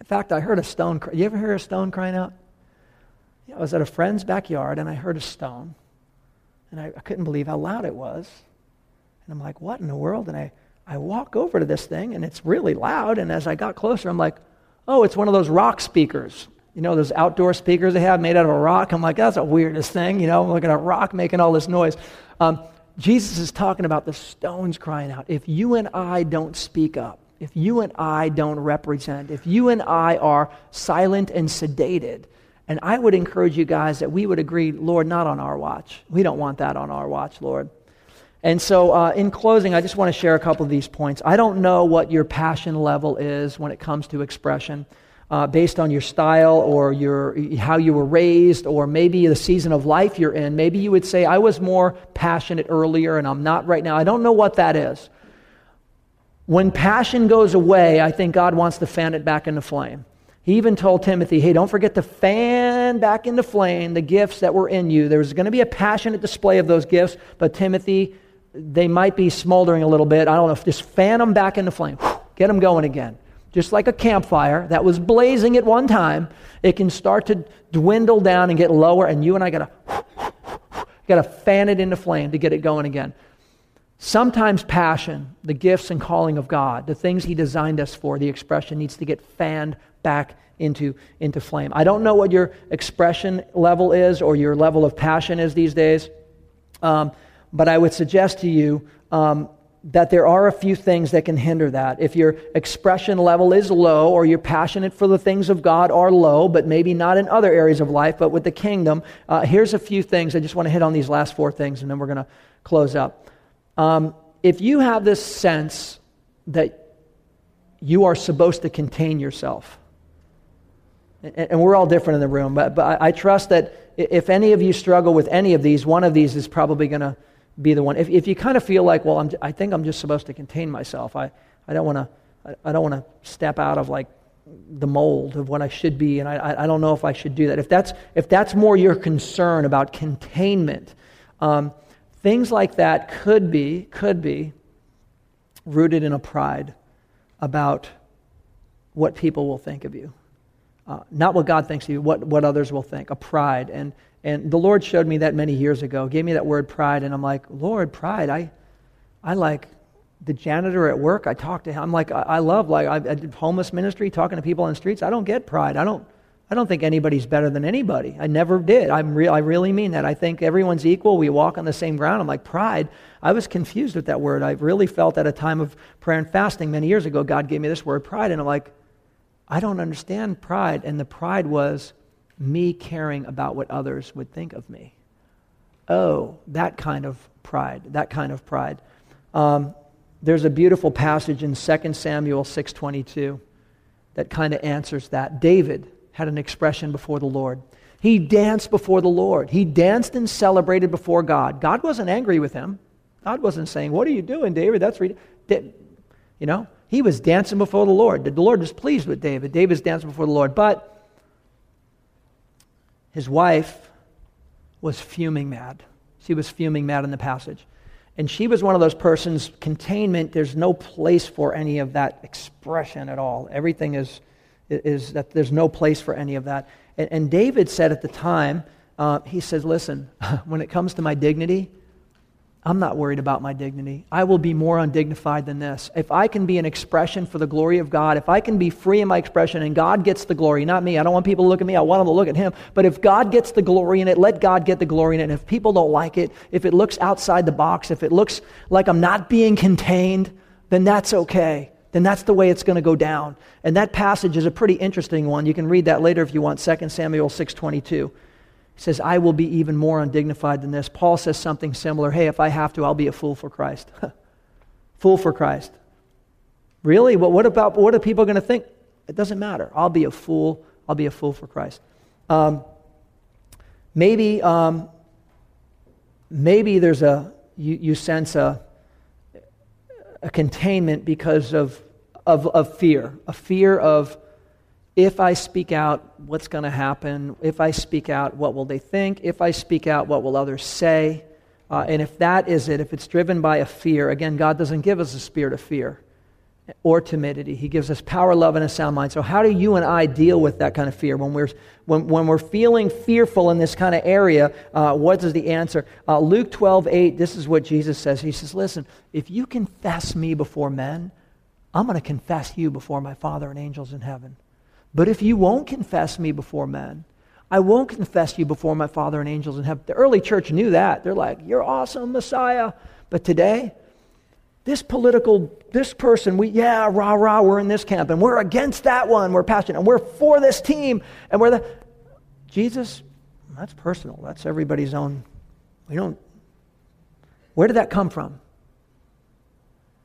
In fact, I heard a stone. Cry. You ever hear a stone crying out? I was at a friend's backyard and I heard a stone, and I, I couldn't believe how loud it was. And I'm like, what in the world? And I I walk over to this thing and it's really loud. And as I got closer, I'm like, oh, it's one of those rock speakers. You know, those outdoor speakers they have made out of a rock. I'm like, that's the weirdest thing. You know, I'm looking at a rock making all this noise. Um, Jesus is talking about the stones crying out. If you and I don't speak up, if you and I don't represent, if you and I are silent and sedated, and I would encourage you guys that we would agree, Lord, not on our watch. We don't want that on our watch, Lord. And so, uh, in closing, I just want to share a couple of these points. I don't know what your passion level is when it comes to expression, uh, based on your style or your, how you were raised, or maybe the season of life you're in. Maybe you would say, I was more passionate earlier and I'm not right now. I don't know what that is. When passion goes away, I think God wants to fan it back into flame. He even told Timothy, hey, don't forget to fan back into flame the gifts that were in you. There's going to be a passionate display of those gifts, but Timothy, they might be smoldering a little bit. I don't know. Just fan them back into flame. Get them going again. Just like a campfire that was blazing at one time, it can start to dwindle down and get lower, and you and I got to got to fan it into flame to get it going again. Sometimes passion, the gifts and calling of God, the things He designed us for, the expression needs to get fanned back into, into flame. I don't know what your expression level is or your level of passion is these days. Um, but I would suggest to you um, that there are a few things that can hinder that. If your expression level is low or you're passionate for the things of God are low, but maybe not in other areas of life, but with the kingdom, uh, here's a few things. I just want to hit on these last four things and then we're going to close up. Um, if you have this sense that you are supposed to contain yourself, and, and we're all different in the room, but, but I, I trust that if any of you struggle with any of these, one of these is probably going to be the one. If, if you kind of feel like, well, I'm, I think I'm just supposed to contain myself, I, I don't want to I don't want to step out of like the mold of what I should be, and I, I don't know if I should do that. If that's, if that's more your concern about containment, um, things like that could be, could be rooted in a pride about what people will think of you. Uh, not what God thinks of you, what, what others will think, a pride. And, and the Lord showed me that many years ago, gave me that word pride, and I'm like, Lord, pride, I, I like the janitor at work, I talk to him. I'm like, I, I love, like, I, I, did homeless ministry, talking to people on the streets. I don't get pride. I don't, I don't think anybody's better than anybody. I never did. I'm re- I really mean that. I think everyone's equal. We walk on the same ground. I'm like, pride. I was confused with that word. I really felt at a time of prayer and fasting many years ago, God gave me this word, pride. And I'm like, I don't understand pride. And the pride was me caring about what others would think of me. Oh, that kind of pride. That kind of pride. Um, there's a beautiful passage in 2 Samuel 6:22 that kind of answers that. David had an expression before the Lord. He danced before the Lord. He danced and celebrated before God. God wasn't angry with him. God wasn't saying, "What are you doing, David? That's re-. you know, he was dancing before the Lord. The Lord was pleased with David. David's dancing before the Lord, but his wife was fuming mad. She was fuming mad in the passage. And she was one of those persons, containment, there's no place for any of that expression at all. Everything is, is that there's no place for any of that. And, and David said at the time, uh, he says, Listen, [LAUGHS] when it comes to my dignity, I'm not worried about my dignity. I will be more undignified than this. If I can be an expression for the glory of God, if I can be free in my expression and God gets the glory, not me. I don't want people to look at me. I want them to look at Him. But if God gets the glory in it, let God get the glory in it. And if people don't like it, if it looks outside the box, if it looks like I'm not being contained, then that's okay. Then that's the way it's going to go down. And that passage is a pretty interesting one. You can read that later if you want, 2 Samuel 6.22. Says, I will be even more undignified than this. Paul says something similar. Hey, if I have to, I'll be a fool for Christ. [LAUGHS] fool for Christ. Really? But what about what are people going to think? It doesn't matter. I'll be a fool. I'll be a fool for Christ. Um, maybe, um, maybe there's a you, you sense a, a containment because of, of, of fear, a fear of if I speak out, what's going to happen? If I speak out, what will they think? If I speak out, what will others say? Uh, and if that is it, if it's driven by a fear, again, God doesn't give us a spirit of fear or timidity. He gives us power, love, and a sound mind. So, how do you and I deal with that kind of fear? When we're, when, when we're feeling fearful in this kind of area, uh, what is the answer? Uh, Luke 12, 8, this is what Jesus says. He says, Listen, if you confess me before men, I'm going to confess you before my Father and angels in heaven. But if you won't confess me before men, I won't confess you before my Father and angels in heaven. The early church knew that. They're like, You're awesome, Messiah. But today, this political, this person, we, yeah, rah, rah, we're in this camp, and we're against that one, we're passionate, and we're for this team, and we're the. Jesus, that's personal. That's everybody's own. We don't. Where did that come from?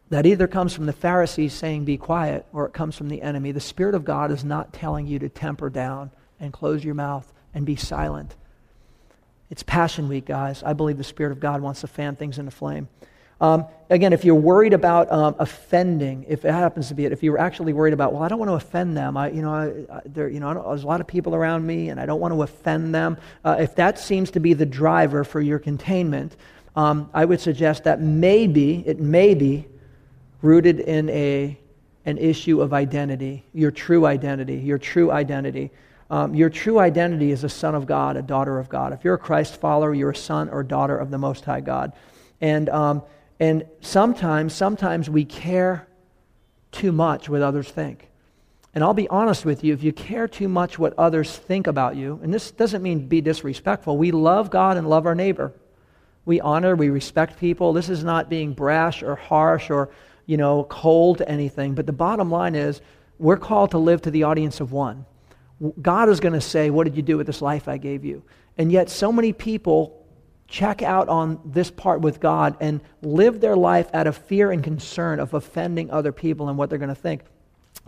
That either comes from the Pharisees saying, be quiet, or it comes from the enemy. The Spirit of God is not telling you to temper down and close your mouth and be silent. It's Passion Week, guys. I believe the Spirit of God wants to fan things into flame. Um, again, if you're worried about um, offending, if it happens to be it, if you're actually worried about, well, I don't want to offend them, I, you know, I, I, there, you know, there's a lot of people around me, and I don't want to offend them. Uh, if that seems to be the driver for your containment, um, I would suggest that maybe it may be rooted in a, an issue of identity, your true identity, your true identity. Um, your true identity is a son of God, a daughter of God. If you're a Christ follower, you're a son or daughter of the Most High God. And, um, and sometimes, sometimes we care too much what others think. And I'll be honest with you, if you care too much what others think about you, and this doesn't mean be disrespectful, we love God and love our neighbor. We honor, we respect people. This is not being brash or harsh or you know, cold to anything. But the bottom line is, we're called to live to the audience of one. God is going to say, What did you do with this life I gave you? And yet, so many people check out on this part with God and live their life out of fear and concern of offending other people and what they're going to think,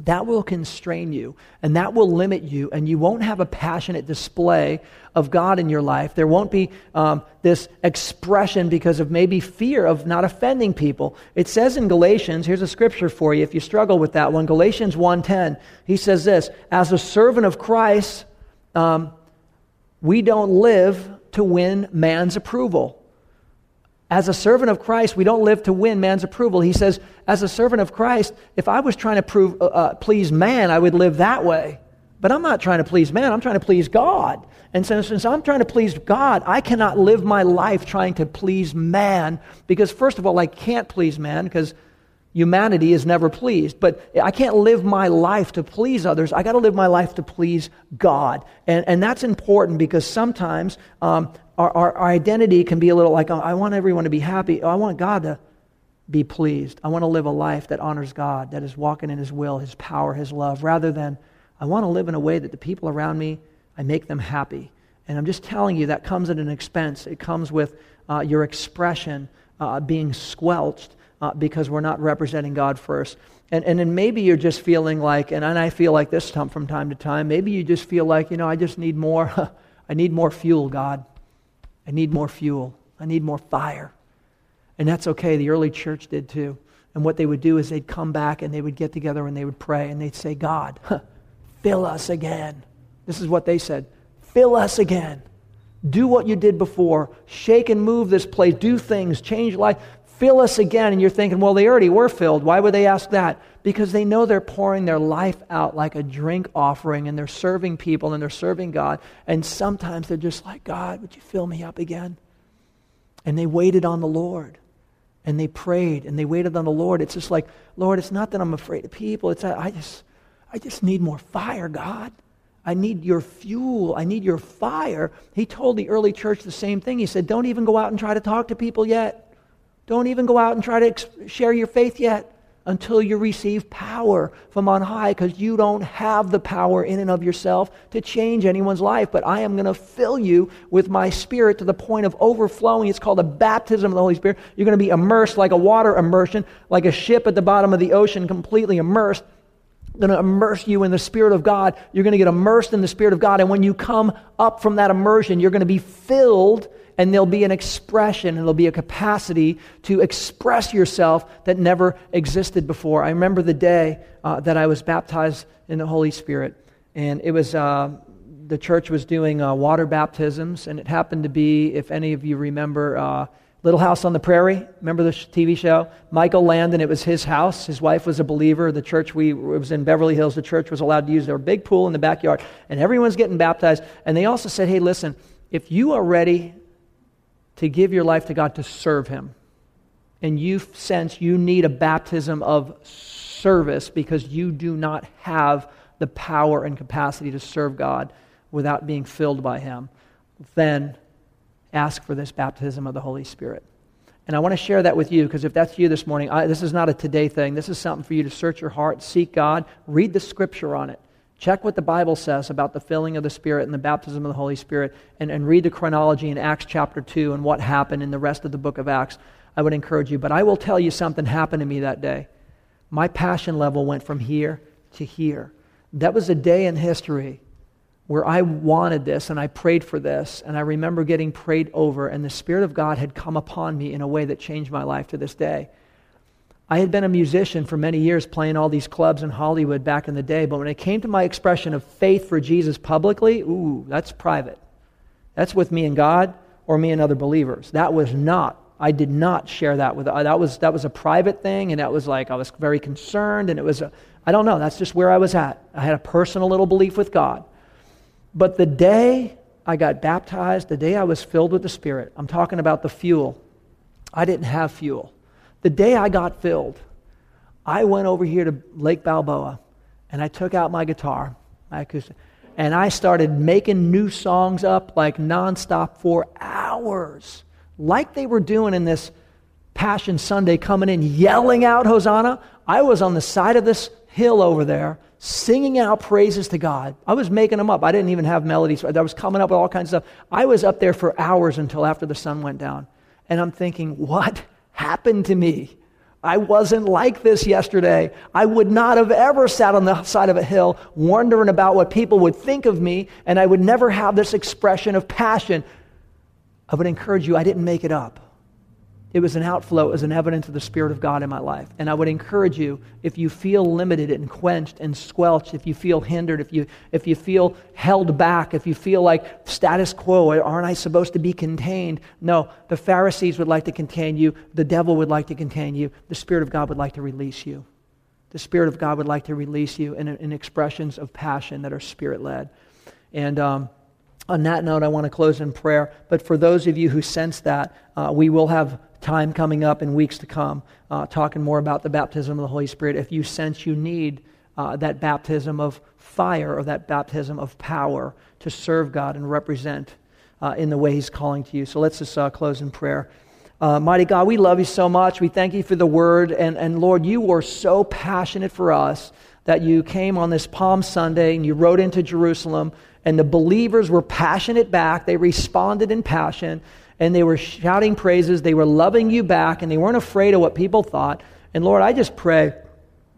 that will constrain you and that will limit you, and you won't have a passionate display of God in your life. There won't be um, this expression because of maybe fear of not offending people. It says in Galatians, here's a scripture for you if you struggle with that one. Galatians 1.10, he says this, As a servant of Christ, um, we don't live to win man's approval. As a servant of Christ, we don't live to win man's approval. He says, as a servant of Christ, if I was trying to prove, uh, uh, please man, I would live that way. But I'm not trying to please man, I'm trying to please God. And so, since I'm trying to please God, I cannot live my life trying to please man because, first of all, I can't please man because humanity is never pleased. But I can't live my life to please others. I got to live my life to please God. And, and that's important because sometimes um, our, our, our, identity can be a little like, oh, I want everyone to be happy. Oh, I want God to be pleased. I want to live a life that honors God, that is walking in His will, His power, His love, rather than I want to live in a way that the people around me, I make them happy. And I'm just telling you, that comes at an expense. It comes with uh, your expression uh, being squelched uh, because we're not representing God first. And, and then maybe you're just feeling like, and, and I feel like this from time to time, maybe you just feel like, you know, I just need more, [LAUGHS] I need more fuel, God. I need more fuel. I need more fire. And that's okay. The early church did too. And what they would do is they'd come back and they would get together and they would pray and they'd say, God, [LAUGHS] fill us again. This is what they said fill us again. Do what you did before. Shake and move this place. Do things. Change life fill us again. And you're thinking, well, they already were filled. Why would they ask that? Because they know they're pouring their life out like a drink offering and they're serving people and they're serving God. And sometimes they're just like, God, would you fill me up again? And they waited on the Lord and they prayed and they waited on the Lord. It's just like, Lord, it's not that I'm afraid of people. It's that I just, I just need more fire, God. I need your fuel. I need your fire. He told the early church the same thing. He said, Don't even go out and try to talk to people yet. Don't even go out and try to ex- share your faith yet until you receive power from on high because you don't have the power in and of yourself to change anyone's life. But I am going to fill you with my spirit to the point of overflowing. It's called a baptism of the Holy Spirit. You're going to be immersed like a water immersion, like a ship at the bottom of the ocean, completely immersed. I'm going to immerse you in the Spirit of God. You're going to get immersed in the Spirit of God. And when you come up from that immersion, you're going to be filled and there'll be an expression and there'll be a capacity to express yourself that never existed before. I remember the day uh, that I was baptized in the Holy Spirit, and it was. Uh, the church was doing uh, water baptisms, and it happened to be, if any of you remember, uh, Little House on the Prairie. Remember the TV show? Michael Landon, it was his house. His wife was a believer. The church, we, it was in Beverly Hills. The church was allowed to use their big pool in the backyard, and everyone's getting baptized. And they also said, hey, listen, if you are ready to give your life to God to serve Him. And you sense you need a baptism of service because you do not have the power and capacity to serve God without being filled by Him, then ask for this baptism of the Holy Spirit. And I want to share that with you because if that's you this morning, I, this is not a today thing. This is something for you to search your heart, seek God, read the scripture on it. Check what the Bible says about the filling of the Spirit and the baptism of the Holy Spirit, and, and read the chronology in Acts chapter 2 and what happened in the rest of the book of Acts. I would encourage you. But I will tell you something happened to me that day. My passion level went from here to here. That was a day in history where I wanted this and I prayed for this, and I remember getting prayed over, and the Spirit of God had come upon me in a way that changed my life to this day. I had been a musician for many years, playing all these clubs in Hollywood back in the day, but when it came to my expression of faith for Jesus publicly, ooh, that's private. That's with me and God or me and other believers. That was not. I did not share that with. Uh, that was that was a private thing, and that was like I was very concerned, and it was. I don't know. That's just where I was at. I had a personal little belief with God. But the day I got baptized, the day I was filled with the Spirit, I'm talking about the fuel. I didn't have fuel. The day I got filled, I went over here to Lake Balboa and I took out my guitar, my acoustic, and I started making new songs up like nonstop for hours, like they were doing in this Passion Sunday coming in, yelling out Hosanna. I was on the side of this hill over there, singing out praises to God. I was making them up. I didn't even have melodies. I was coming up with all kinds of stuff. I was up there for hours until after the sun went down. And I'm thinking, what happened to me? I wasn't like this yesterday. I would not have ever sat on the side of a hill wondering about what people would think of me, and I would never have this expression of passion. I would encourage you, I didn't make it up. It was an outflow, as an evidence of the Spirit of God in my life. And I would encourage you, if you feel limited and quenched and squelched, if you feel hindered, if you, if you feel held back, if you feel like status quo, aren't I supposed to be contained? No, the Pharisees would like to contain you. The devil would like to contain you. The Spirit of God would like to release you. The Spirit of God would like to release you in, in expressions of passion that are Spirit led. And, um, on that note, I want to close in prayer. But for those of you who sense that, uh, we will have time coming up in weeks to come uh, talking more about the baptism of the Holy Spirit. If you sense you need uh, that baptism of fire or that baptism of power to serve God and represent uh, in the way He's calling to you. So let's just uh, close in prayer. Uh, mighty God, we love you so much. We thank you for the word. And, and Lord, you were so passionate for us that you came on this Palm Sunday and you rode into Jerusalem and the believers were passionate back. They responded in passion, and they were shouting praises. They were loving you back, and they weren't afraid of what people thought. And Lord, I just pray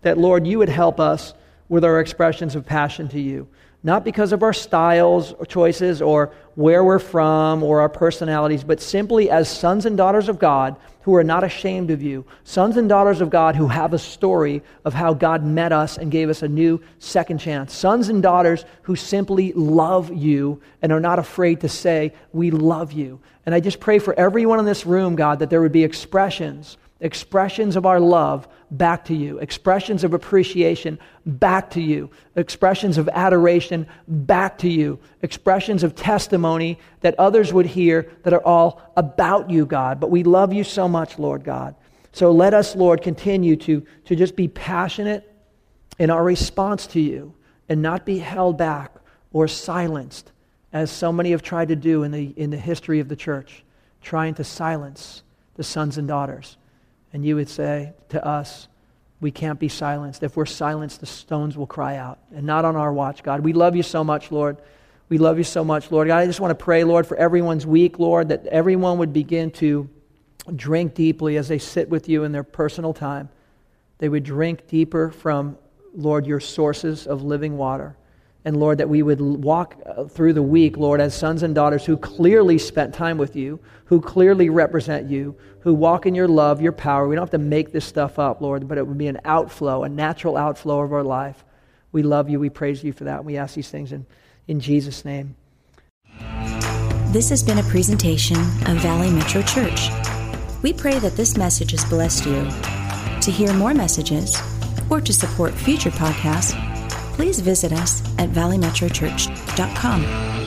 that, Lord, you would help us with our expressions of passion to you not because of our styles or choices or where we're from or our personalities, but simply as sons and daughters of God who are not ashamed of you. Sons and daughters of God who have a story of how God met us and gave us a new second chance. Sons and daughters who simply love you and are not afraid to say, We love you. And I just pray for everyone in this room, God, that there would be expressions expressions of our love back to you, expressions of appreciation back to you, expressions of adoration back to you, expressions of testimony that others would hear that are all about you, God. But we love you so much, Lord God. So let us, Lord, continue to, to just be passionate in our response to you and not be held back or silenced, as so many have tried to do in the, in the history of the church, trying to silence the sons and daughters and you would say to us, we can't be silenced. If we're silenced, the stones will cry out. And not on our watch, God. We love you so much, Lord. We love you so much, Lord. God, I just want to pray, Lord, for everyone's week, Lord, that everyone would begin to drink deeply as they sit with you in their personal time. They would drink deeper from, Lord, your sources of living water. And Lord, that we would walk uh, through the week, Lord, as sons and daughters who clearly spent time with you, who clearly represent you, who walk in your love, your power. We don't have to make this stuff up, Lord, but it would be an outflow, a natural outflow of our life. We love you. We praise you for that. And We ask these things in, in Jesus' name. This has been a presentation of Valley Metro Church. We pray that this message has blessed you. To hear more messages or to support future podcasts, please visit us at valleymetrochurch.com.